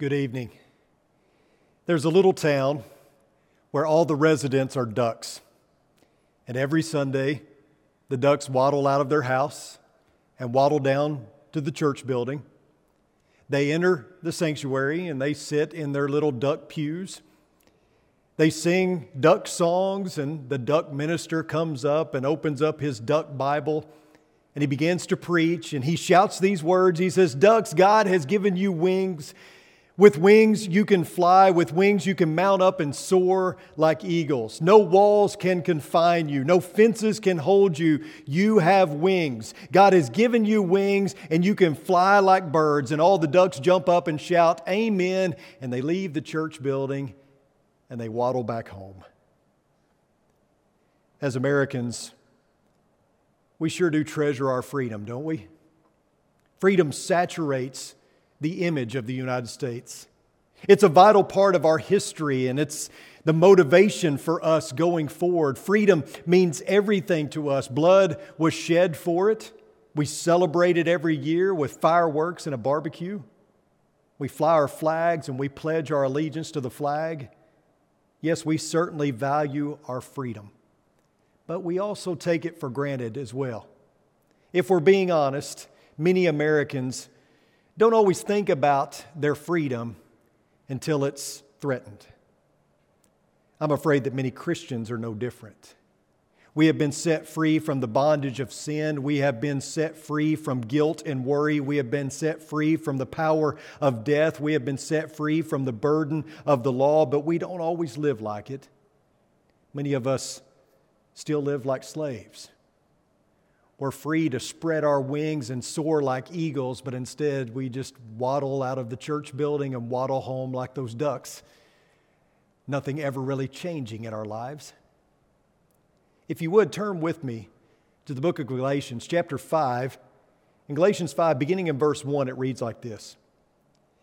Good evening. There's a little town where all the residents are ducks. And every Sunday, the ducks waddle out of their house and waddle down to the church building. They enter the sanctuary and they sit in their little duck pews. They sing duck songs, and the duck minister comes up and opens up his duck Bible and he begins to preach and he shouts these words. He says, Ducks, God has given you wings. With wings you can fly, with wings you can mount up and soar like eagles. No walls can confine you, no fences can hold you. You have wings. God has given you wings and you can fly like birds. And all the ducks jump up and shout, Amen. And they leave the church building and they waddle back home. As Americans, we sure do treasure our freedom, don't we? Freedom saturates the image of the United States. It's a vital part of our history and it's the motivation for us going forward. Freedom means everything to us. Blood was shed for it. We celebrate it every year with fireworks and a barbecue. We fly our flags and we pledge our allegiance to the flag. Yes, we certainly value our freedom but we also take it for granted as well. If we're being honest, many Americans don't always think about their freedom until it's threatened. I'm afraid that many Christians are no different. We have been set free from the bondage of sin. We have been set free from guilt and worry. We have been set free from the power of death. We have been set free from the burden of the law, but we don't always live like it. Many of us still live like slaves. We're free to spread our wings and soar like eagles, but instead we just waddle out of the church building and waddle home like those ducks. Nothing ever really changing in our lives. If you would turn with me to the book of Galatians, chapter 5. In Galatians 5, beginning in verse 1, it reads like this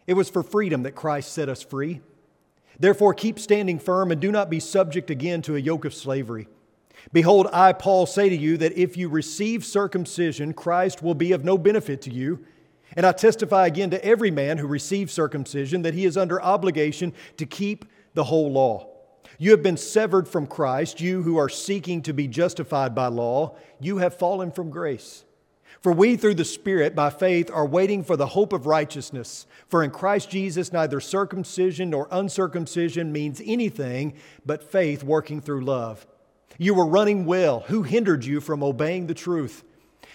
It was for freedom that Christ set us free. Therefore, keep standing firm and do not be subject again to a yoke of slavery. Behold, I, Paul, say to you that if you receive circumcision, Christ will be of no benefit to you. And I testify again to every man who receives circumcision that he is under obligation to keep the whole law. You have been severed from Christ, you who are seeking to be justified by law, you have fallen from grace. For we, through the Spirit, by faith, are waiting for the hope of righteousness. For in Christ Jesus, neither circumcision nor uncircumcision means anything but faith working through love. You were running well. Who hindered you from obeying the truth?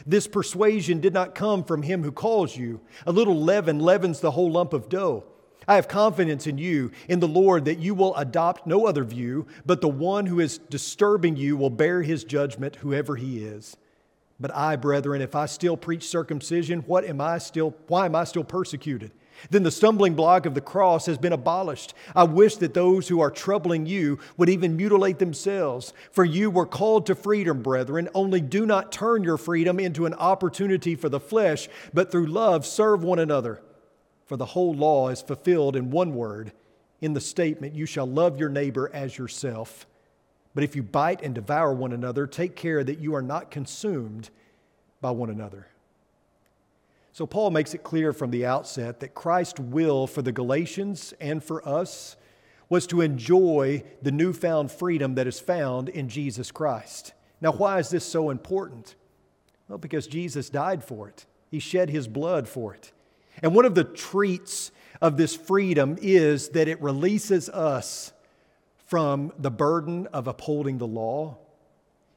This persuasion did not come from him who calls you. A little leaven leavens the whole lump of dough. I have confidence in you, in the Lord, that you will adopt no other view, but the one who is disturbing you will bear his judgment, whoever he is. But I, brethren, if I still preach circumcision, what am I still, why am I still persecuted? Then the stumbling block of the cross has been abolished. I wish that those who are troubling you would even mutilate themselves. For you were called to freedom, brethren. Only do not turn your freedom into an opportunity for the flesh, but through love serve one another. For the whole law is fulfilled in one word in the statement, You shall love your neighbor as yourself. But if you bite and devour one another, take care that you are not consumed by one another. So, Paul makes it clear from the outset that Christ's will for the Galatians and for us was to enjoy the newfound freedom that is found in Jesus Christ. Now, why is this so important? Well, because Jesus died for it, He shed His blood for it. And one of the treats of this freedom is that it releases us from the burden of upholding the law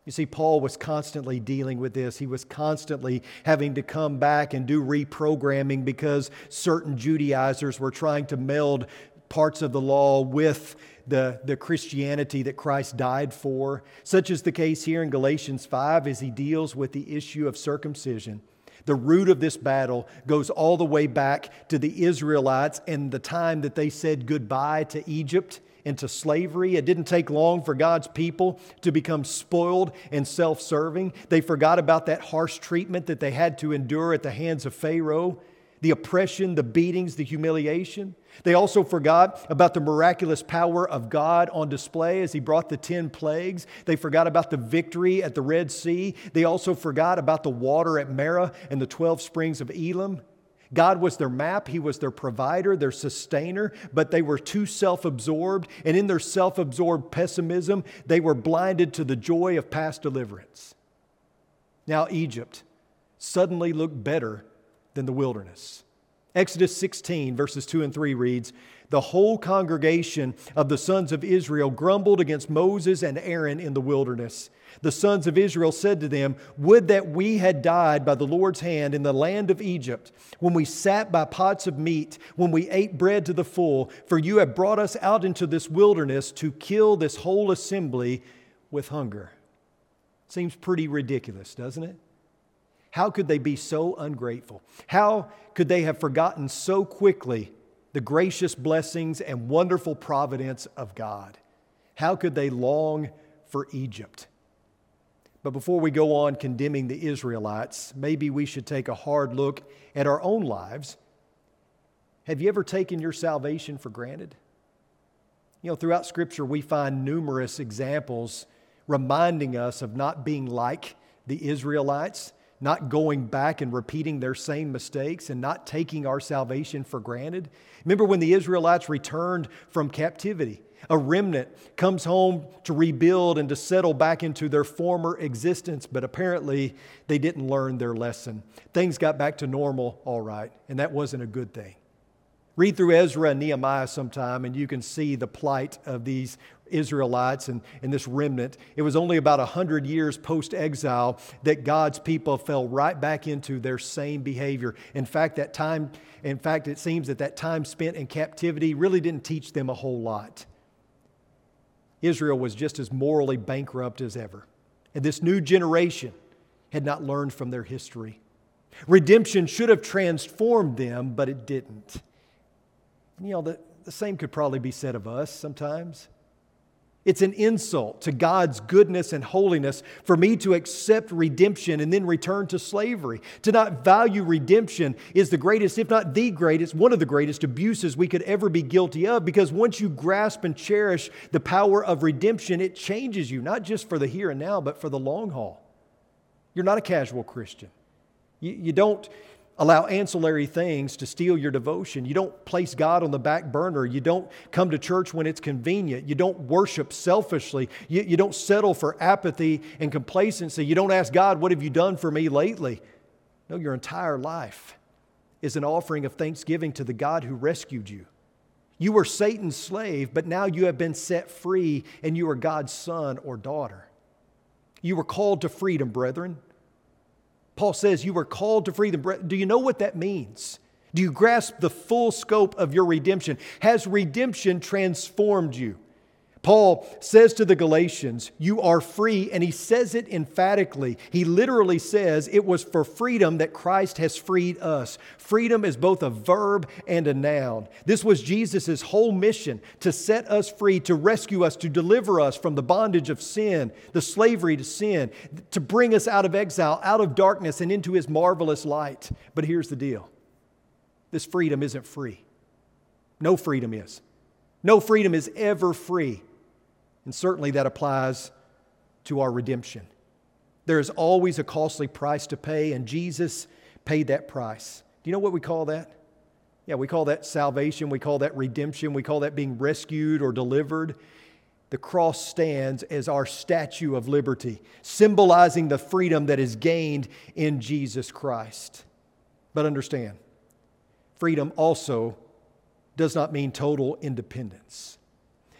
you see, Paul was constantly dealing with this. He was constantly having to come back and do reprogramming because certain Judaizers were trying to meld parts of the law with the, the Christianity that Christ died for. Such is the case here in Galatians 5 as he deals with the issue of circumcision. The root of this battle goes all the way back to the Israelites and the time that they said goodbye to Egypt into slavery. It didn't take long for God's people to become spoiled and self serving. They forgot about that harsh treatment that they had to endure at the hands of Pharaoh the oppression, the beatings, the humiliation. They also forgot about the miraculous power of God on display as He brought the 10 plagues. They forgot about the victory at the Red Sea. They also forgot about the water at Marah and the 12 springs of Elim. God was their map, He was their provider, their sustainer, but they were too self absorbed. And in their self absorbed pessimism, they were blinded to the joy of past deliverance. Now, Egypt suddenly looked better than the wilderness. Exodus 16, verses 2 and 3 reads The whole congregation of the sons of Israel grumbled against Moses and Aaron in the wilderness. The sons of Israel said to them, Would that we had died by the Lord's hand in the land of Egypt, when we sat by pots of meat, when we ate bread to the full, for you have brought us out into this wilderness to kill this whole assembly with hunger. Seems pretty ridiculous, doesn't it? How could they be so ungrateful? How could they have forgotten so quickly the gracious blessings and wonderful providence of God? How could they long for Egypt? But before we go on condemning the Israelites, maybe we should take a hard look at our own lives. Have you ever taken your salvation for granted? You know, throughout Scripture, we find numerous examples reminding us of not being like the Israelites not going back and repeating their same mistakes and not taking our salvation for granted. Remember when the Israelites returned from captivity? A remnant comes home to rebuild and to settle back into their former existence, but apparently they didn't learn their lesson. Things got back to normal, all right, and that wasn't a good thing. Read through Ezra and Nehemiah sometime, and you can see the plight of these Israelites and, and this remnant. It was only about 100 years post exile that God's people fell right back into their same behavior. In fact, that time, in fact, it seems that that time spent in captivity really didn't teach them a whole lot. Israel was just as morally bankrupt as ever. And this new generation had not learned from their history. Redemption should have transformed them, but it didn't. You know, the, the same could probably be said of us sometimes. It's an insult to God's goodness and holiness for me to accept redemption and then return to slavery. To not value redemption is the greatest, if not the greatest, one of the greatest abuses we could ever be guilty of because once you grasp and cherish the power of redemption, it changes you, not just for the here and now, but for the long haul. You're not a casual Christian. You, you don't allow ancillary things to steal your devotion. You don't place God on the back burner. You don't come to church when it's convenient. You don't worship selfishly. You, you don't settle for apathy and complacency. You don't ask God, What have you done for me lately? No, your entire life is an offering of thanksgiving to the God who rescued you. You were Satan's slave, but now you have been set free and you are God's son or daughter. You were called to freedom, brethren. Paul says you were called to freedom. Do you know what that means? Do you grasp the full scope of your redemption? Has redemption transformed you? Paul says to the Galatians, You are free, and he says it emphatically. He literally says, It was for freedom that Christ has freed us. Freedom is both a verb and a noun. This was Jesus' whole mission to set us free, to rescue us, to deliver us from the bondage of sin, the slavery to sin, to bring us out of exile, out of darkness, and into his marvelous light. But here's the deal this freedom isn't free. No freedom is. No freedom is ever free. And certainly that applies to our redemption. There is always a costly price to pay, and Jesus paid that price. Do you know what we call that? Yeah, we call that salvation, we call that redemption, we call that being rescued or delivered. The cross stands as our statue of liberty, symbolizing the freedom that is gained in Jesus Christ. But understand, freedom also does not mean total independence.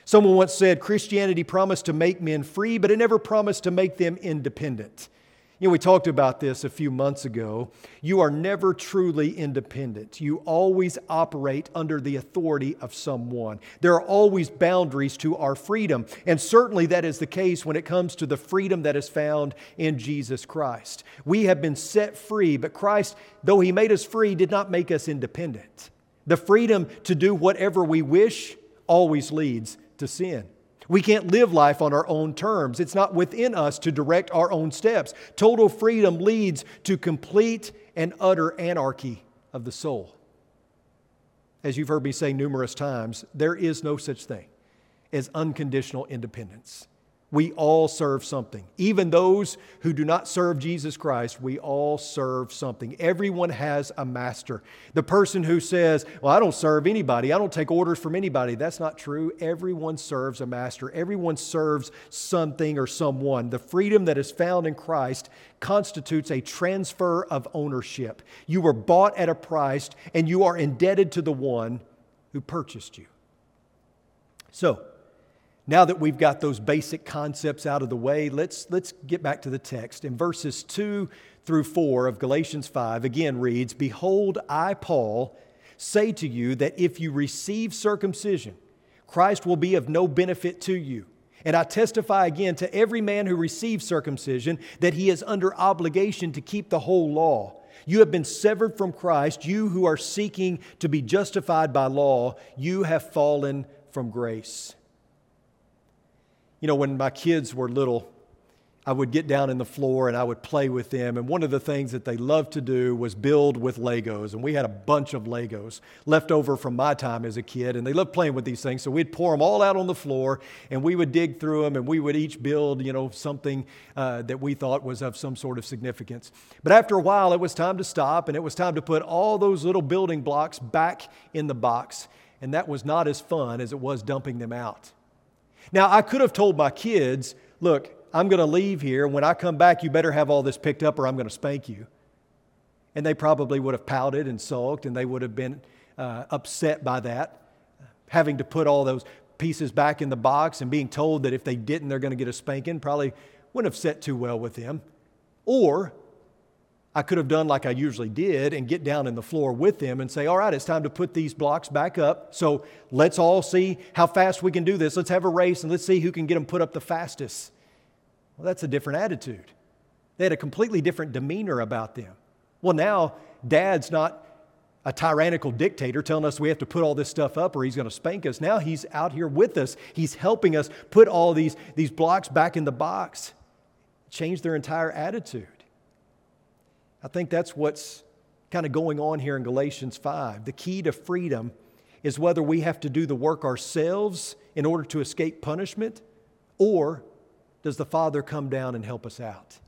Someone once said Christianity promised to make men free, but it never promised to make them independent. You know, we talked about this a few months ago. You are never truly independent. You always operate under the authority of someone. There are always boundaries to our freedom. And certainly that is the case when it comes to the freedom that is found in Jesus Christ. We have been set free, but Christ, though He made us free, did not make us independent. The freedom to do whatever we wish always leads to sin. We can't live life on our own terms. It's not within us to direct our own steps. Total freedom leads to complete and utter anarchy of the soul. As you've heard me say numerous times, there is no such thing as unconditional independence. We all serve something. Even those who do not serve Jesus Christ, we all serve something. Everyone has a master. The person who says, Well, I don't serve anybody, I don't take orders from anybody, that's not true. Everyone serves a master. Everyone serves something or someone. The freedom that is found in Christ constitutes a transfer of ownership. You were bought at a price, and you are indebted to the one who purchased you. So, now that we've got those basic concepts out of the way, let's, let's get back to the text. In verses 2 through 4 of Galatians 5, again reads Behold, I, Paul, say to you that if you receive circumcision, Christ will be of no benefit to you. And I testify again to every man who receives circumcision that he is under obligation to keep the whole law. You have been severed from Christ, you who are seeking to be justified by law, you have fallen from grace. You know, when my kids were little, I would get down in the floor and I would play with them. And one of the things that they loved to do was build with Legos. And we had a bunch of Legos left over from my time as a kid. And they loved playing with these things. So we'd pour them all out on the floor and we would dig through them and we would each build, you know, something uh, that we thought was of some sort of significance. But after a while, it was time to stop and it was time to put all those little building blocks back in the box. And that was not as fun as it was dumping them out. Now, I could have told my kids, look, I'm going to leave here. When I come back, you better have all this picked up or I'm going to spank you. And they probably would have pouted and sulked and they would have been uh, upset by that, having to put all those pieces back in the box and being told that if they didn't, they're going to get a spanking probably wouldn't have set too well with them. Or I could have done like I usually did and get down in the floor with them and say, All right, it's time to put these blocks back up. So let's all see how fast we can do this. Let's have a race and let's see who can get them put up the fastest. Well, that's a different attitude. They had a completely different demeanor about them. Well, now dad's not a tyrannical dictator telling us we have to put all this stuff up or he's going to spank us. Now he's out here with us. He's helping us put all these, these blocks back in the box. Change their entire attitude. I think that's what's kind of going on here in Galatians 5. The key to freedom is whether we have to do the work ourselves in order to escape punishment, or does the Father come down and help us out?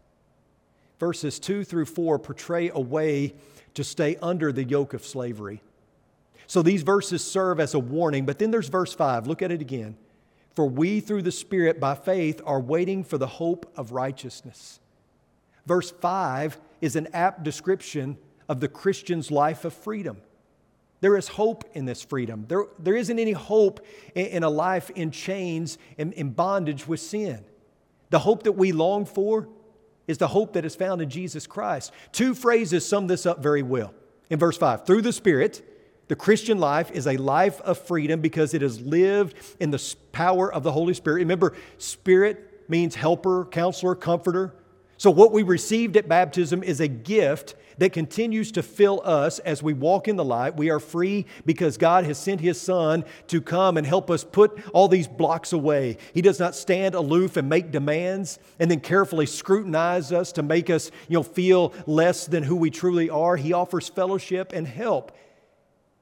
Verses 2 through 4 portray a way to stay under the yoke of slavery. So these verses serve as a warning, but then there's verse 5. Look at it again. For we, through the Spirit, by faith, are waiting for the hope of righteousness. Verse 5 is an apt description of the Christian's life of freedom. There is hope in this freedom. There, there isn't any hope in, in a life in chains and in bondage with sin. The hope that we long for is the hope that is found in Jesus Christ. Two phrases sum this up very well. In verse 5, through the Spirit, the Christian life is a life of freedom because it is lived in the power of the Holy Spirit. Remember, Spirit means helper, counselor, comforter. So, what we received at baptism is a gift that continues to fill us as we walk in the light. We are free because God has sent His Son to come and help us put all these blocks away. He does not stand aloof and make demands and then carefully scrutinize us to make us you know, feel less than who we truly are. He offers fellowship and help.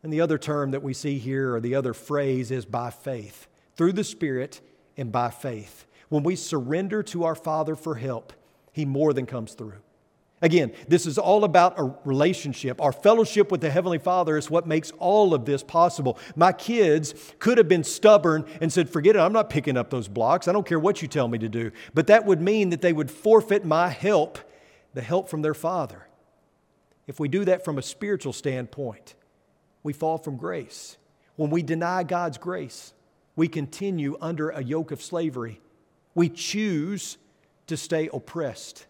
And the other term that we see here, or the other phrase, is by faith, through the Spirit and by faith. When we surrender to our Father for help, he more than comes through. Again, this is all about a relationship. Our fellowship with the Heavenly Father is what makes all of this possible. My kids could have been stubborn and said, Forget it, I'm not picking up those blocks. I don't care what you tell me to do. But that would mean that they would forfeit my help, the help from their Father. If we do that from a spiritual standpoint, we fall from grace. When we deny God's grace, we continue under a yoke of slavery. We choose to stay oppressed.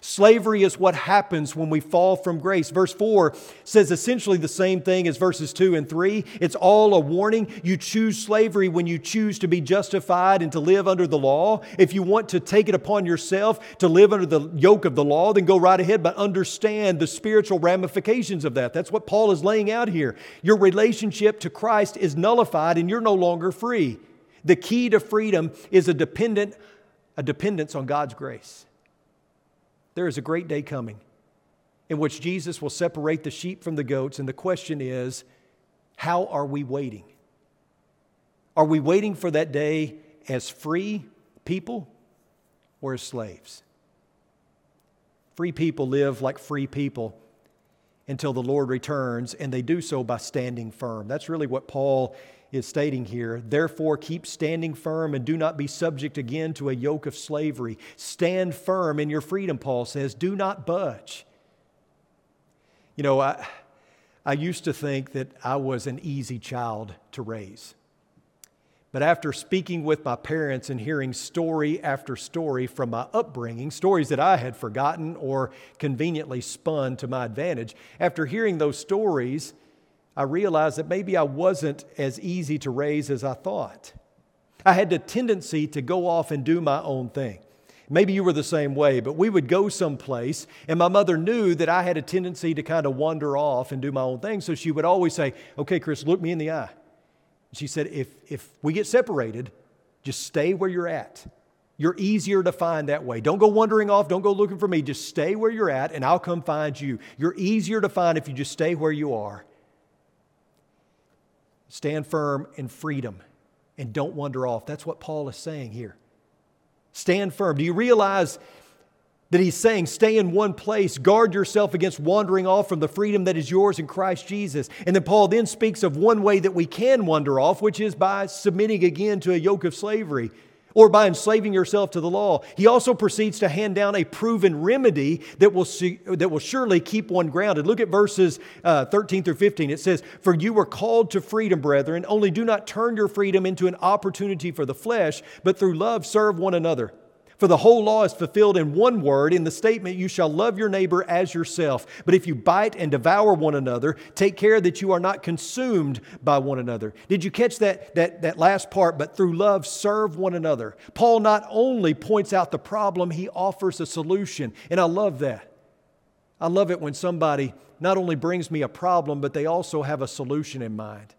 Slavery is what happens when we fall from grace. Verse 4 says essentially the same thing as verses 2 and 3. It's all a warning. You choose slavery when you choose to be justified and to live under the law. If you want to take it upon yourself to live under the yoke of the law, then go right ahead, but understand the spiritual ramifications of that. That's what Paul is laying out here. Your relationship to Christ is nullified and you're no longer free. The key to freedom is a dependent a dependence on God's grace. There is a great day coming in which Jesus will separate the sheep from the goats, and the question is how are we waiting? Are we waiting for that day as free people or as slaves. Free people live like free people until the Lord returns, and they do so by standing firm. That's really what Paul is stating here. Therefore, keep standing firm and do not be subject again to a yoke of slavery. Stand firm in your freedom, Paul says. Do not budge. You know, I, I used to think that I was an easy child to raise. But after speaking with my parents and hearing story after story from my upbringing, stories that I had forgotten or conveniently spun to my advantage, after hearing those stories, I realized that maybe I wasn't as easy to raise as I thought. I had the tendency to go off and do my own thing. Maybe you were the same way, but we would go someplace, and my mother knew that I had a tendency to kind of wander off and do my own thing. So she would always say, Okay, Chris, look me in the eye. She said, if, if we get separated, just stay where you're at. You're easier to find that way. Don't go wandering off. Don't go looking for me. Just stay where you're at, and I'll come find you. You're easier to find if you just stay where you are. Stand firm in freedom and don't wander off. That's what Paul is saying here. Stand firm. Do you realize that he's saying, stay in one place, guard yourself against wandering off from the freedom that is yours in Christ Jesus. And then Paul then speaks of one way that we can wander off, which is by submitting again to a yoke of slavery or by enslaving yourself to the law. He also proceeds to hand down a proven remedy that will, see, that will surely keep one grounded. Look at verses uh, 13 through 15. It says, For you were called to freedom, brethren, only do not turn your freedom into an opportunity for the flesh, but through love serve one another. For the whole law is fulfilled in one word in the statement, You shall love your neighbor as yourself. But if you bite and devour one another, take care that you are not consumed by one another. Did you catch that, that, that last part? But through love, serve one another. Paul not only points out the problem, he offers a solution. And I love that. I love it when somebody not only brings me a problem, but they also have a solution in mind.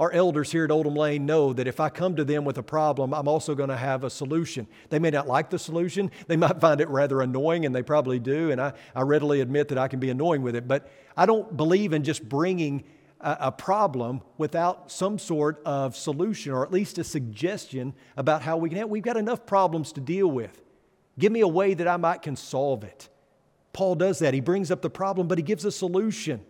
Our elders here at Oldham Lane know that if I come to them with a problem, I'm also going to have a solution. They may not like the solution, they might find it rather annoying, and they probably do, and I, I readily admit that I can be annoying with it, but I don't believe in just bringing a, a problem without some sort of solution or at least a suggestion about how we can. We've got enough problems to deal with. Give me a way that I might can solve it. Paul does that. He brings up the problem, but he gives a solution.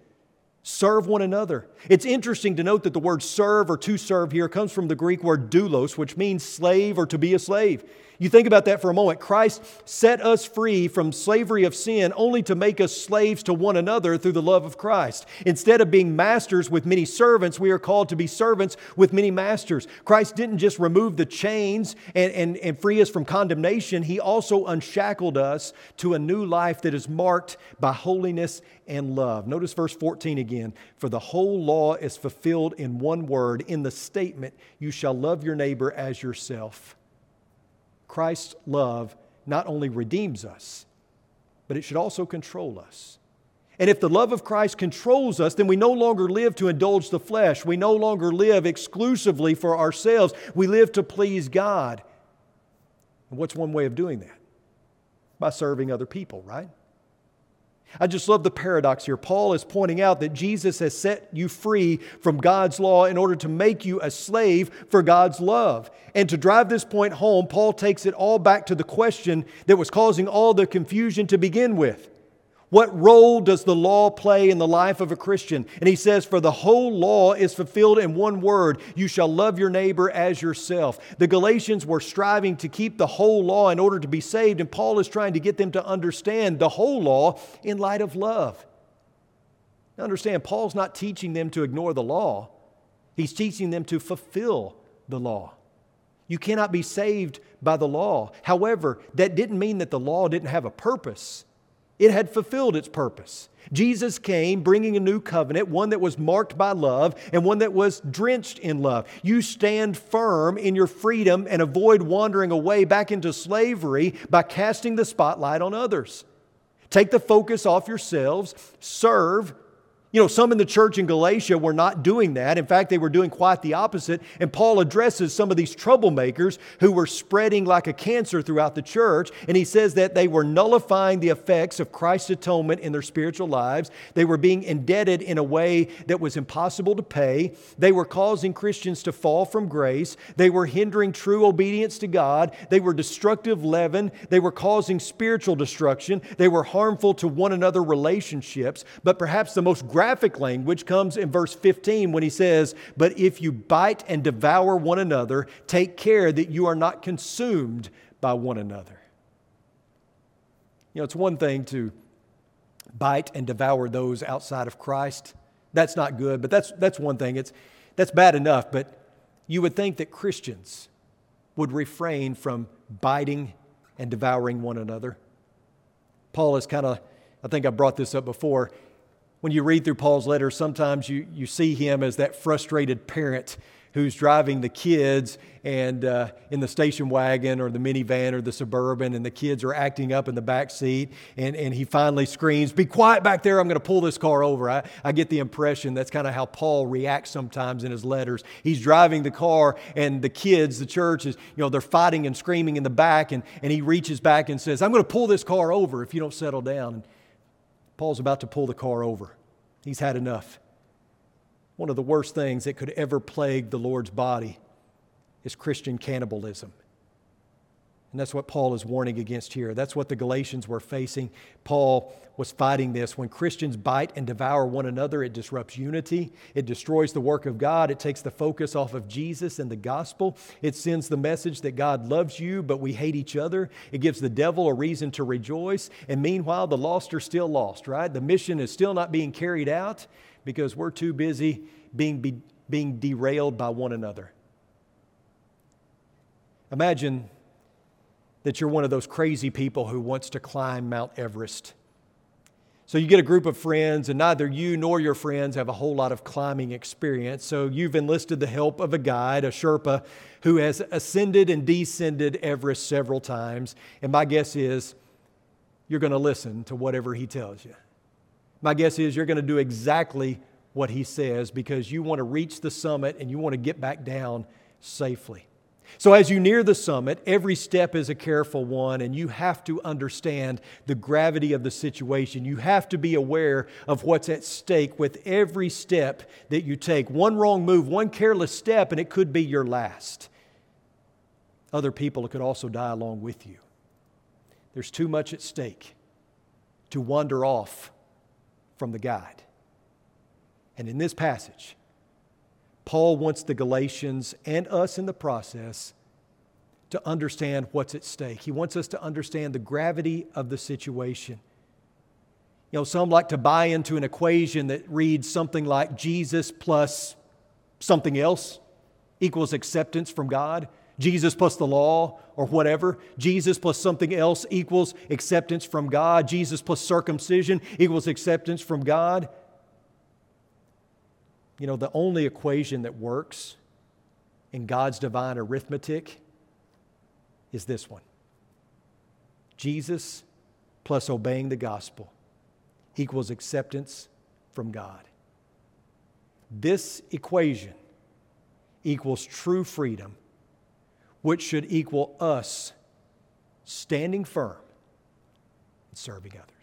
Serve one another. It's interesting to note that the word serve or to serve here comes from the Greek word doulos, which means slave or to be a slave. You think about that for a moment. Christ set us free from slavery of sin only to make us slaves to one another through the love of Christ. Instead of being masters with many servants, we are called to be servants with many masters. Christ didn't just remove the chains and, and, and free us from condemnation, He also unshackled us to a new life that is marked by holiness and love. Notice verse 14 again. For the whole law is fulfilled in one word, in the statement, You shall love your neighbor as yourself. Christ's love not only redeems us, but it should also control us. And if the love of Christ controls us, then we no longer live to indulge the flesh. We no longer live exclusively for ourselves. We live to please God. And what's one way of doing that? By serving other people, right? I just love the paradox here. Paul is pointing out that Jesus has set you free from God's law in order to make you a slave for God's love. And to drive this point home, Paul takes it all back to the question that was causing all the confusion to begin with what role does the law play in the life of a Christian? And he says, For the whole law is fulfilled in one word you shall love your neighbor as yourself. The Galatians were striving to keep the whole law in order to be saved, and Paul is trying to get them to understand the whole law in light of love. Now understand, Paul's not teaching them to ignore the law, he's teaching them to fulfill the law. You cannot be saved by the law. However, that didn't mean that the law didn't have a purpose. It had fulfilled its purpose. Jesus came bringing a new covenant, one that was marked by love and one that was drenched in love. You stand firm in your freedom and avoid wandering away back into slavery by casting the spotlight on others. Take the focus off yourselves, serve, You know, some in the church in Galatia were not doing that. In fact, they were doing quite the opposite. And Paul addresses some of these troublemakers who were spreading like a cancer throughout the church. And he says that they were nullifying the effects of Christ's atonement in their spiritual lives. They were being indebted in a way that was impossible to pay. They were causing Christians to fall from grace. They were hindering true obedience to God. They were destructive leaven. They were causing spiritual destruction. They were harmful to one another relationships. But perhaps the most graphic language comes in verse 15 when he says, But if you bite and devour one another, take care that you are not consumed by one another. You know, it's one thing to bite and devour those outside of Christ. That's not good, but that's, that's one thing. It's, that's bad enough, but you would think that Christians would refrain from biting and devouring one another. Paul is kind of, I think I brought this up before when you read through Paul's letters, sometimes you, you see him as that frustrated parent who's driving the kids and uh, in the station wagon or the minivan or the suburban and the kids are acting up in the back seat and, and he finally screams be quiet back there i'm going to pull this car over. I, I get the impression that's kind of how paul reacts sometimes in his letters. He's driving the car and the kids the church is you know they're fighting and screaming in the back and, and he reaches back and says i'm going to pull this car over if you don't settle down. And Paul's about to pull the car over. He's had enough. One of the worst things that could ever plague the Lord's body is Christian cannibalism. And that's what Paul is warning against here. That's what the Galatians were facing. Paul was fighting this. When Christians bite and devour one another, it disrupts unity. It destroys the work of God. It takes the focus off of Jesus and the gospel. It sends the message that God loves you, but we hate each other. It gives the devil a reason to rejoice. And meanwhile, the lost are still lost, right? The mission is still not being carried out because we're too busy being, be, being derailed by one another. Imagine that you're one of those crazy people who wants to climb Mount Everest. So you get a group of friends, and neither you nor your friends have a whole lot of climbing experience. So you've enlisted the help of a guide, a Sherpa, who has ascended and descended Everest several times. And my guess is you're going to listen to whatever he tells you. My guess is you're going to do exactly what he says because you want to reach the summit and you want to get back down safely. So, as you near the summit, every step is a careful one, and you have to understand the gravity of the situation. You have to be aware of what's at stake with every step that you take. One wrong move, one careless step, and it could be your last. Other people could also die along with you. There's too much at stake to wander off from the guide. And in this passage, Paul wants the Galatians and us in the process to understand what's at stake. He wants us to understand the gravity of the situation. You know, some like to buy into an equation that reads something like Jesus plus something else equals acceptance from God. Jesus plus the law or whatever. Jesus plus something else equals acceptance from God. Jesus plus circumcision equals acceptance from God. You know, the only equation that works in God's divine arithmetic is this one Jesus plus obeying the gospel equals acceptance from God. This equation equals true freedom, which should equal us standing firm and serving others.